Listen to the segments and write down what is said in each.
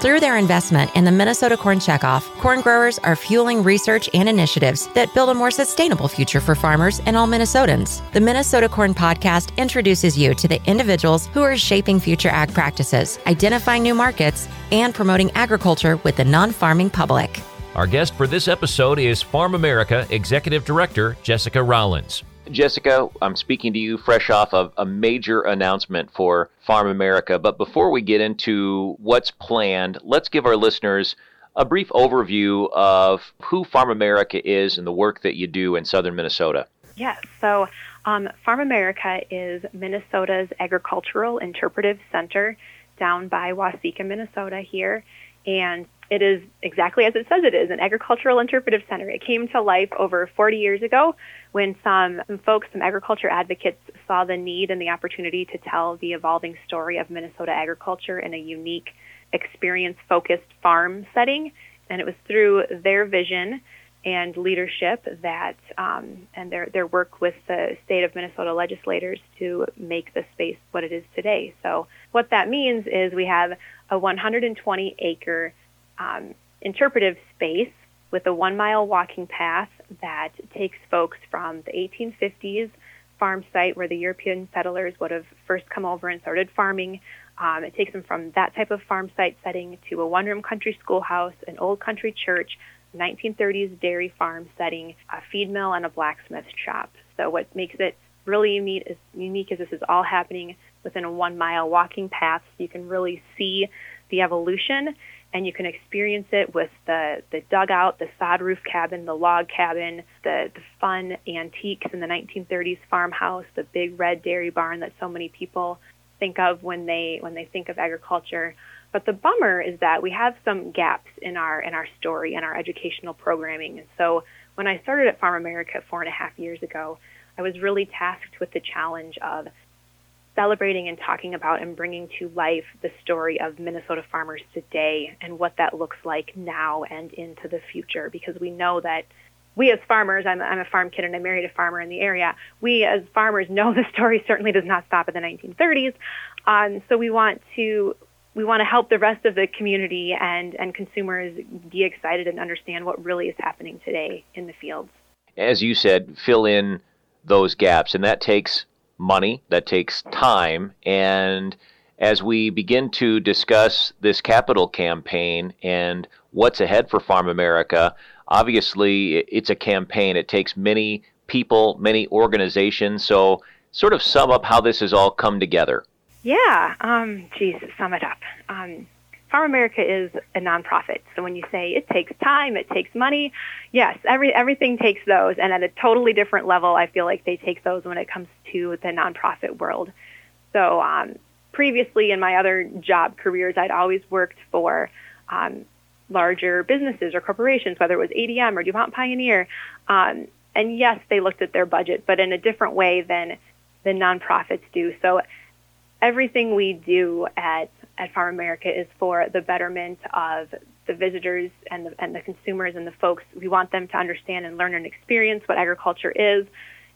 Through their investment in the Minnesota Corn Checkoff, corn growers are fueling research and initiatives that build a more sustainable future for farmers and all Minnesotans. The Minnesota Corn Podcast introduces you to the individuals who are shaping future ag practices, identifying new markets, and promoting agriculture with the non farming public. Our guest for this episode is Farmamerica Executive Director Jessica Rollins. Jessica, I'm speaking to you fresh off of a major announcement for Farmamerica. But before we get into what's planned, let's give our listeners a brief overview of who Farmamerica is and the work that you do in southern Minnesota. Yes. So, um, Farmamerica is Minnesota's agricultural interpretive center down by Waseca, Minnesota, here. And it is exactly as it says it is an agricultural interpretive center. It came to life over 40 years ago when some, some folks, some agriculture advocates, saw the need and the opportunity to tell the evolving story of Minnesota agriculture in a unique, experience focused farm setting. And it was through their vision and leadership that, um, and their, their work with the state of Minnesota legislators to make the space what it is today. So, what that means is we have a 120 acre um, interpretive space with a one mile walking path that takes folks from the 1850s farm site where the European settlers would have first come over and started farming. Um, it takes them from that type of farm site setting to a one room country schoolhouse, an old country church, 1930s dairy farm setting, a feed mill, and a blacksmith shop. So, what makes it really unique is, unique is this is all happening within a one mile walking path. So you can really see the evolution and you can experience it with the, the dugout, the sod roof cabin, the log cabin, the, the fun antiques in the 1930s farmhouse, the big red dairy barn that so many people think of when they when they think of agriculture. But the bummer is that we have some gaps in our in our story and our educational programming. And so when I started at Farmamerica four and a half years ago, I was really tasked with the challenge of celebrating and talking about and bringing to life the story of Minnesota farmers today and what that looks like now and into the future because we know that we as farmers, I'm, I'm a farm kid and I married a farmer in the area, we as farmers know the story certainly does not stop in the 1930s. Um, so we want to we want to help the rest of the community and, and consumers be excited and understand what really is happening today in the fields. As you said, fill in those gaps, and that takes money, that takes time. And as we begin to discuss this capital campaign and what's ahead for Farmamerica, obviously it's a campaign. It takes many people, many organizations. So, sort of sum up how this has all come together. Yeah, um, geez, sum it up. Um, Farmamerica is a nonprofit. So when you say it takes time, it takes money, yes, every everything takes those. And at a totally different level, I feel like they take those when it comes to the nonprofit world. So um, previously in my other job careers, I'd always worked for um, larger businesses or corporations, whether it was ADM or DuPont Pioneer. Um, and yes, they looked at their budget, but in a different way than than nonprofits do. So everything we do at at Farmamerica is for the betterment of the visitors and the, and the consumers and the folks. We want them to understand and learn and experience what agriculture is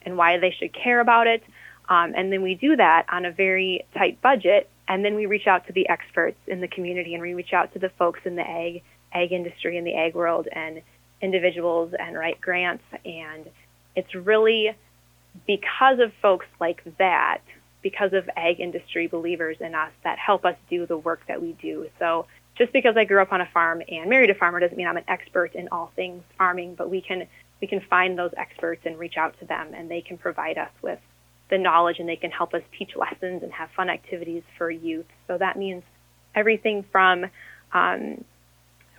and why they should care about it. Um, and then we do that on a very tight budget. And then we reach out to the experts in the community and we reach out to the folks in the egg ag industry and the egg world and individuals and write grants. And it's really because of folks like that because of ag industry believers in us that help us do the work that we do. So just because I grew up on a farm and married a farmer doesn't mean I'm an expert in all things farming, but we can we can find those experts and reach out to them and they can provide us with the knowledge and they can help us teach lessons and have fun activities for youth. So that means everything from um,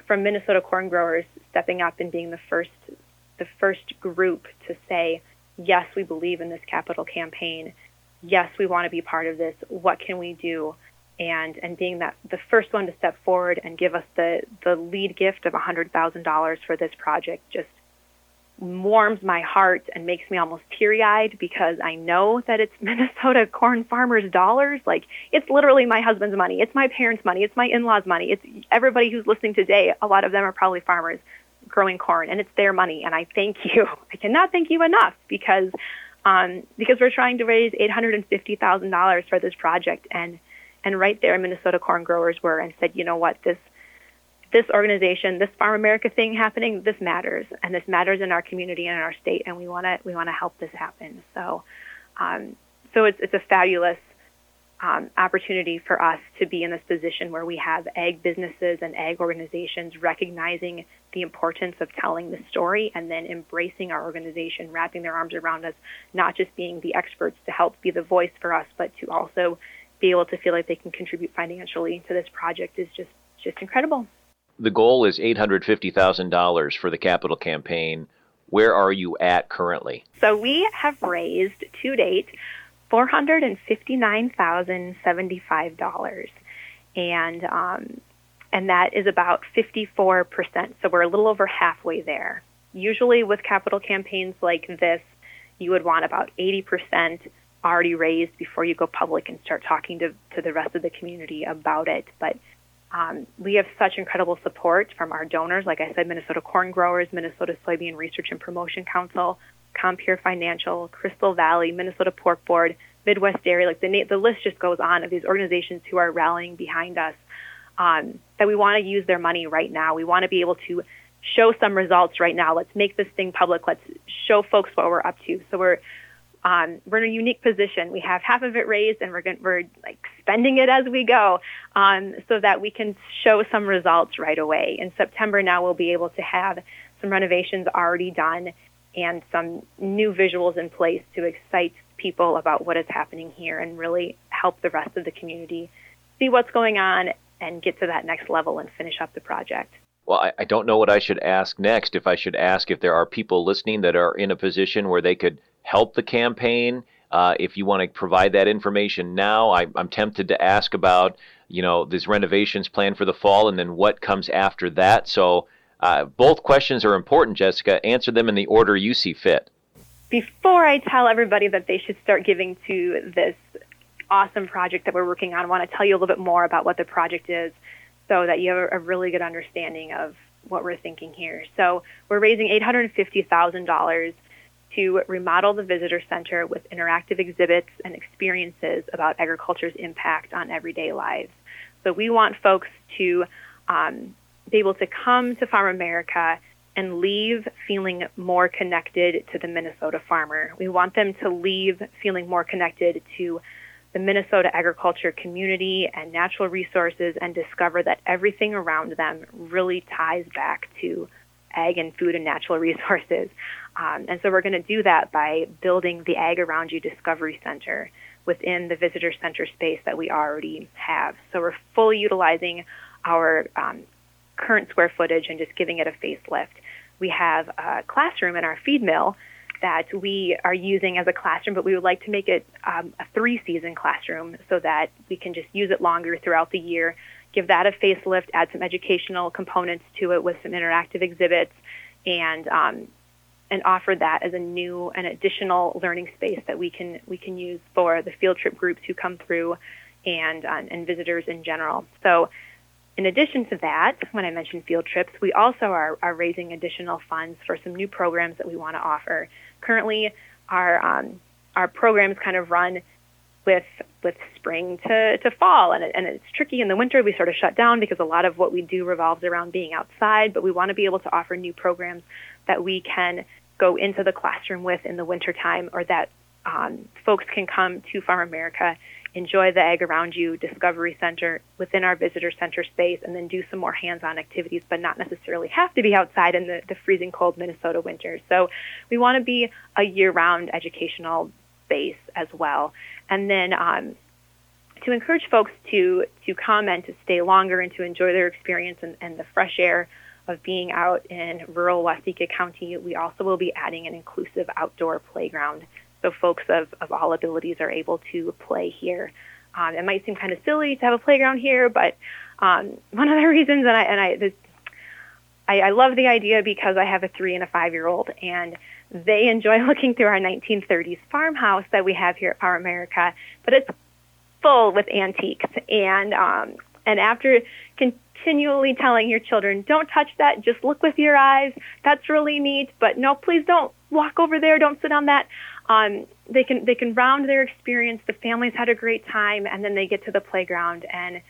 from Minnesota corn growers stepping up and being the first the first group to say yes, we believe in this capital campaign yes, we want to be part of this. What can we do? And and being that the first one to step forward and give us the the lead gift of $100,000 for this project just warms my heart and makes me almost teary-eyed because I know that it's Minnesota corn farmers' dollars. Like it's literally my husband's money, it's my parents' money, it's my in-laws' money, it's everybody who's listening today. A lot of them are probably farmers growing corn, and it's their money. And I thank you. I cannot thank you enough because um, because we're trying to raise $850,000 for this project. And, and right there, Minnesota corn growers were and said, you know what, this, this organization, this Farmamerica thing happening, this matters, and this matters in our community and in our state, and we want to we want to help this happen. So, um, so it's it's a fabulous um, opportunity for us to be in this position where we have ag businesses and ag organizations recognizing the importance of telling the story and then embracing our organization, wrapping their arms around us, not just being the experts to help be the voice for us, but to also be able to feel like they can contribute financially to this project is just just incredible. The goal is $850,000 for the capital campaign. Where are you at currently? So we have raised to date $459,075. And, um, and that is about 54%. So we're a little over halfway there. Usually with capital campaigns like this, you would want about 80% already raised before you go public and start talking to, to the rest of the community about it. But um, we have such incredible support from our donors, like I said, Minnesota Corn Growers, Minnesota Soybean Research and Promotion Council, Compeer Financial, Crystal Valley, Minnesota Pork Board, Midwest Dairy. Like the the list just goes on of these organizations who are rallying behind us. Um, that we want to use their money right now. We want to be able to show some results right now. Let's make this thing public. Let's show folks what we're up to. So we're um, we're in a unique position. We have half of it raised, and we're we're like spending it as we go, um, so that we can show some results right away. In September, now we'll be able to have some renovations already done and some new visuals in place to excite people about what is happening here and really help the rest of the community see what's going on and get to that next level and finish up the project. Well, I, I don't know what I should ask next. If I should ask if there are people listening that are in a position where they could help the campaign. Uh, if you want to provide that information now, I, I'm tempted to ask about, you know, these renovations planned for the fall and then what comes after that. So uh, both questions are important, Jessica. Answer them in the order you see fit. Before I tell everybody that they should start giving to this awesome project that we're working on, I want to tell you a little bit more about what the project is so that you have a really good understanding of what we're thinking here. So we're raising $850,000 to remodel the visitor center with interactive exhibits and experiences about agriculture's impact on everyday lives. So we want folks to um, be able to come to Farmamerica and leave feeling more connected to the Minnesota farmer. We want them to leave feeling more connected to the Minnesota agriculture community and natural resources and discover that everything around them really ties back to ag and food and natural resources. Um, and so we're going to do that by building the Ag Around You Discovery Center within the visitor center space that we already have. So we're fully utilizing our um, current square footage and just giving it a facelift. We have a classroom in our feed mill that we are using as a classroom, but we would like to make it um, a three season classroom so that we can just use it longer throughout the year, give that a facelift, add some educational components to it with some interactive exhibits, and um, and offer that as a new and additional learning space that we can we can use for the field trip groups who come through and uh, and visitors in general. So in addition to that, when I mentioned field trips, we also are, are raising additional funds for some new programs that we want to offer. Currently, our um, our programs kind of run with with spring to, to fall, and, it, and it's tricky in the winter. We sort of shut down because a lot of what we do revolves around being outside. But we want to be able to offer new programs that we can go into the classroom with in the wintertime or that um, folks can come to Farmamerica, enjoy the Ag Around You Discovery Center within our visitor center space, and then do some more hands on activities, but not necessarily have to be outside in the, the freezing cold Minnesota winter. So we want to be a year round educational base as well. And then um, to encourage folks to, to come and to stay longer and to enjoy their experience and, and the fresh air of being out in rural Waseca County, we also will be adding an inclusive outdoor playground so folks of, of all abilities are able to play here. Um, it might seem kind of silly to have a playground here, but um, one of the reasons, and I, and I, this, I, I love the idea because I have a three and a five year old, and they enjoy looking through our 1930s farmhouse that we have here at Farmamerica, but it's full with antiques. And um, and after continually telling your children, don't touch that, just look with your eyes. That's really neat, but no, please don't walk over there, don't sit on that. Um, they can they can round their experience. The families had a great time, and then they get to the playground, and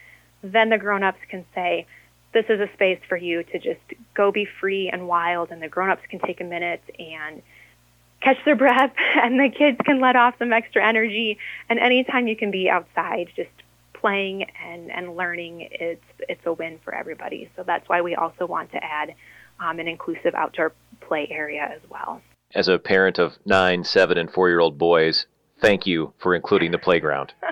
then the grown-ups can say, this is a space for you to just go be free and wild, and the grown-ups can take a minute and catch their breath, and the kids can let off some extra energy. And anytime you can be outside, just playing and, and learning, it's it's a win for everybody. So that's why we also want to add um, an inclusive outdoor play area as well. As a parent of nine, seven, and four-year-old boys, thank you for including the playground.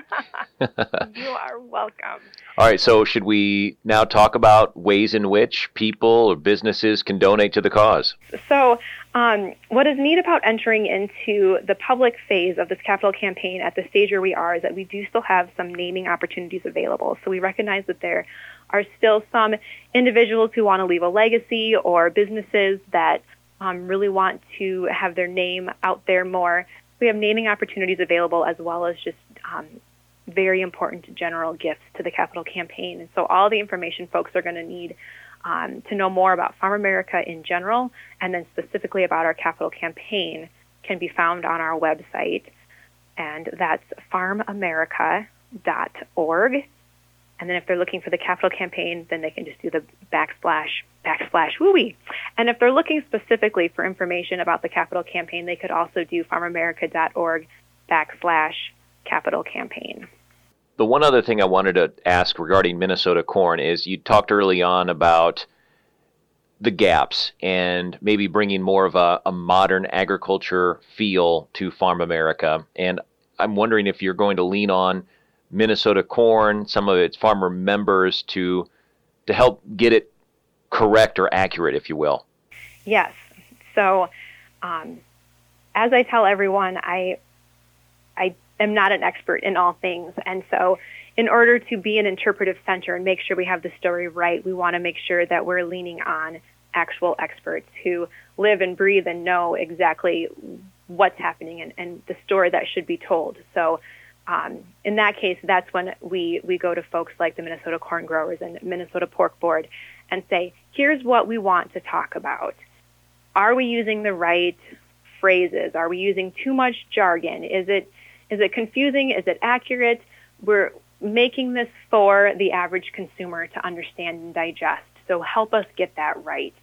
you are welcome. All right, so should we now talk about ways in which people or businesses can donate to the cause? So, um, what is neat about entering into the public phase of this capital campaign at the stage where we are is that we do still have some naming opportunities available. So, we recognize that there are still some individuals who want to leave a legacy or businesses that um, really want to have their name out there more we have naming opportunities available as well as just um, very important general gifts to the capital campaign. And so all the information folks are going to need um, to know more about Farmamerica in general and then specifically about our capital campaign can be found on our website. And that's farmamerica.org. And then if they're looking for the capital campaign, then they can just do the backslash backslash wooey. And if they're looking specifically for information about the capital campaign, they could also do farmamerica.org backslash capital campaign. The one other thing I wanted to ask regarding Minnesota corn is you talked early on about the gaps and maybe bringing more of a, a modern agriculture feel to Farmamerica. And I'm wondering if you're going to lean on Minnesota Corn, some of its farmer members to to help get it correct or accurate, if you will. Yes. So, um, as I tell everyone, I I am not an expert in all things, and so in order to be an interpretive center and make sure we have the story right, we want to make sure that we're leaning on actual experts who live and breathe and know exactly what's happening and, and the story that should be told. So um, in that case, that's when we, we go to folks like the Minnesota Corn Growers and Minnesota Pork Board and say, here's what we want to talk about. Are we using the right phrases? Are we using too much jargon? Is it, is it confusing? Is it accurate? We're making this for the average consumer to understand and digest. So help us get that right.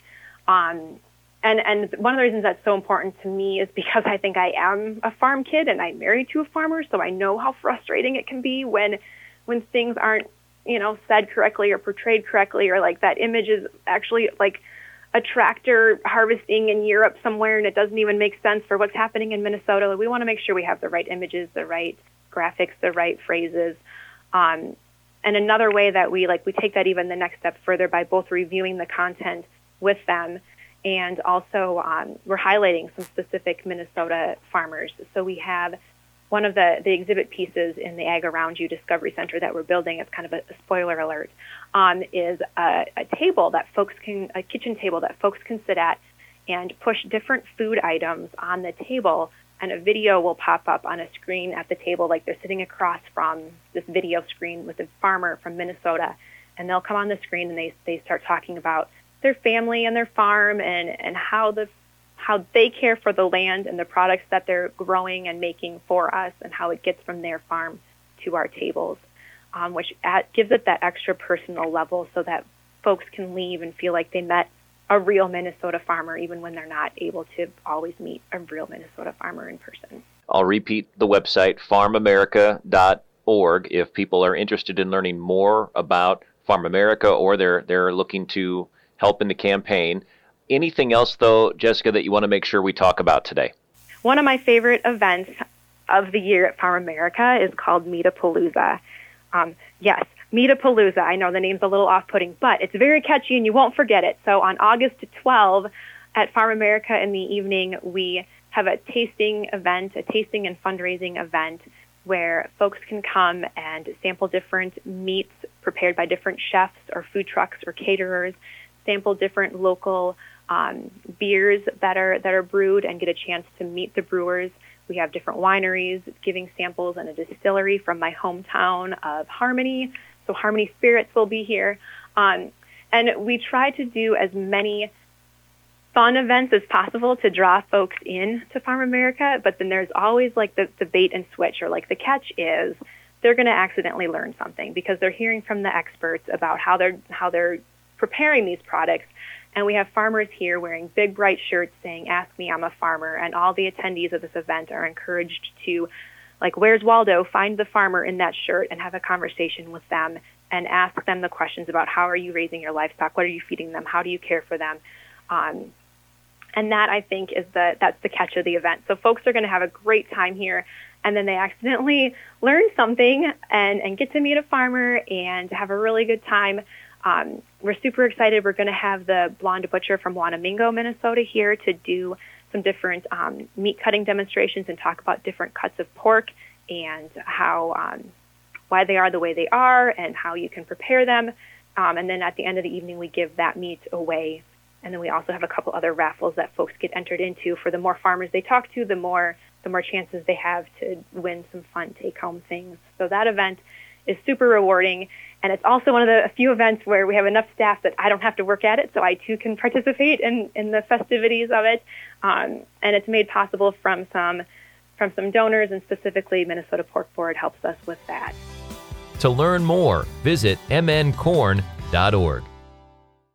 Um, and and one of the reasons that's so important to me is because I think I am a farm kid and I'm married to a farmer, so I know how frustrating it can be when when things aren't you know said correctly or portrayed correctly or like that image is actually like a tractor harvesting in Europe somewhere and it doesn't even make sense for what's happening in Minnesota. We want to make sure we have the right images, the right graphics, the right phrases. Um, and another way that we like we take that even the next step further by both reviewing the content with them and also um, we're highlighting some specific Minnesota farmers. So we have one of the, the exhibit pieces in the Ag Around You Discovery Center that we're building, it's kind of a, a spoiler alert, um, is a, a table that folks can, a kitchen table that folks can sit at and push different food items on the table and a video will pop up on a screen at the table like they're sitting across from this video screen with a farmer from Minnesota and they'll come on the screen and they, they start talking about their family and their farm and, and how the how they care for the land and the products that they're growing and making for us and how it gets from their farm to our tables, um, which at, gives it that extra personal level so that folks can leave and feel like they met a real Minnesota farmer even when they're not able to always meet a real Minnesota farmer in person. I'll repeat the website farmamerica.org if people are interested in learning more about Farmamerica or they're they're looking to help in the campaign. Anything else, though, Jessica, that you want to make sure we talk about today? One of my favorite events of the year at Farmamerica is called Meatapalooza. Um, yes, Meatapalooza. I know the name's a little off-putting, but it's very catchy and you won't forget it. So on August 12 at Farmamerica in the evening, we have a tasting event, a tasting and fundraising event where folks can come and sample different meats prepared by different chefs or food trucks or caterers sample different local um, beers that are that are brewed and get a chance to meet the brewers. We have different wineries giving samples and a distillery from my hometown of Harmony. So Harmony Spirits will be here. Um, and we try to do as many fun events as possible to draw folks in to Farmamerica, but then there's always like the, the bait and switch or like the catch is they're going to accidentally learn something because they're hearing from the experts about how they're how they're preparing these products. And we have farmers here wearing big, bright shirts saying, Ask me, I'm a farmer. And all the attendees of this event are encouraged to, like, where's Waldo? Find the farmer in that shirt and have a conversation with them and ask them the questions about how are you raising your livestock? What are you feeding them? How do you care for them? Um, and that I think is the that's the catch of the event. So folks are going to have a great time here, and then they accidentally learn something and and get to meet a farmer and have a really good time. Um, we're super excited. We're going to have the blonde butcher from Wanamingo, Minnesota, here to do some different um, meat cutting demonstrations and talk about different cuts of pork and how um, why they are the way they are and how you can prepare them. Um, and then at the end of the evening, we give that meat away and then we also have a couple other raffles that folks get entered into. For the more farmers they talk to, the more the more chances they have to win some fun take-home things. So that event is super rewarding, and it's also one of the few events where we have enough staff that I don't have to work at it, so I too can participate in in the festivities of it. Um, and it's made possible from some from some donors, and specifically Minnesota Pork Board helps us with that. To learn more, visit mncorn.org.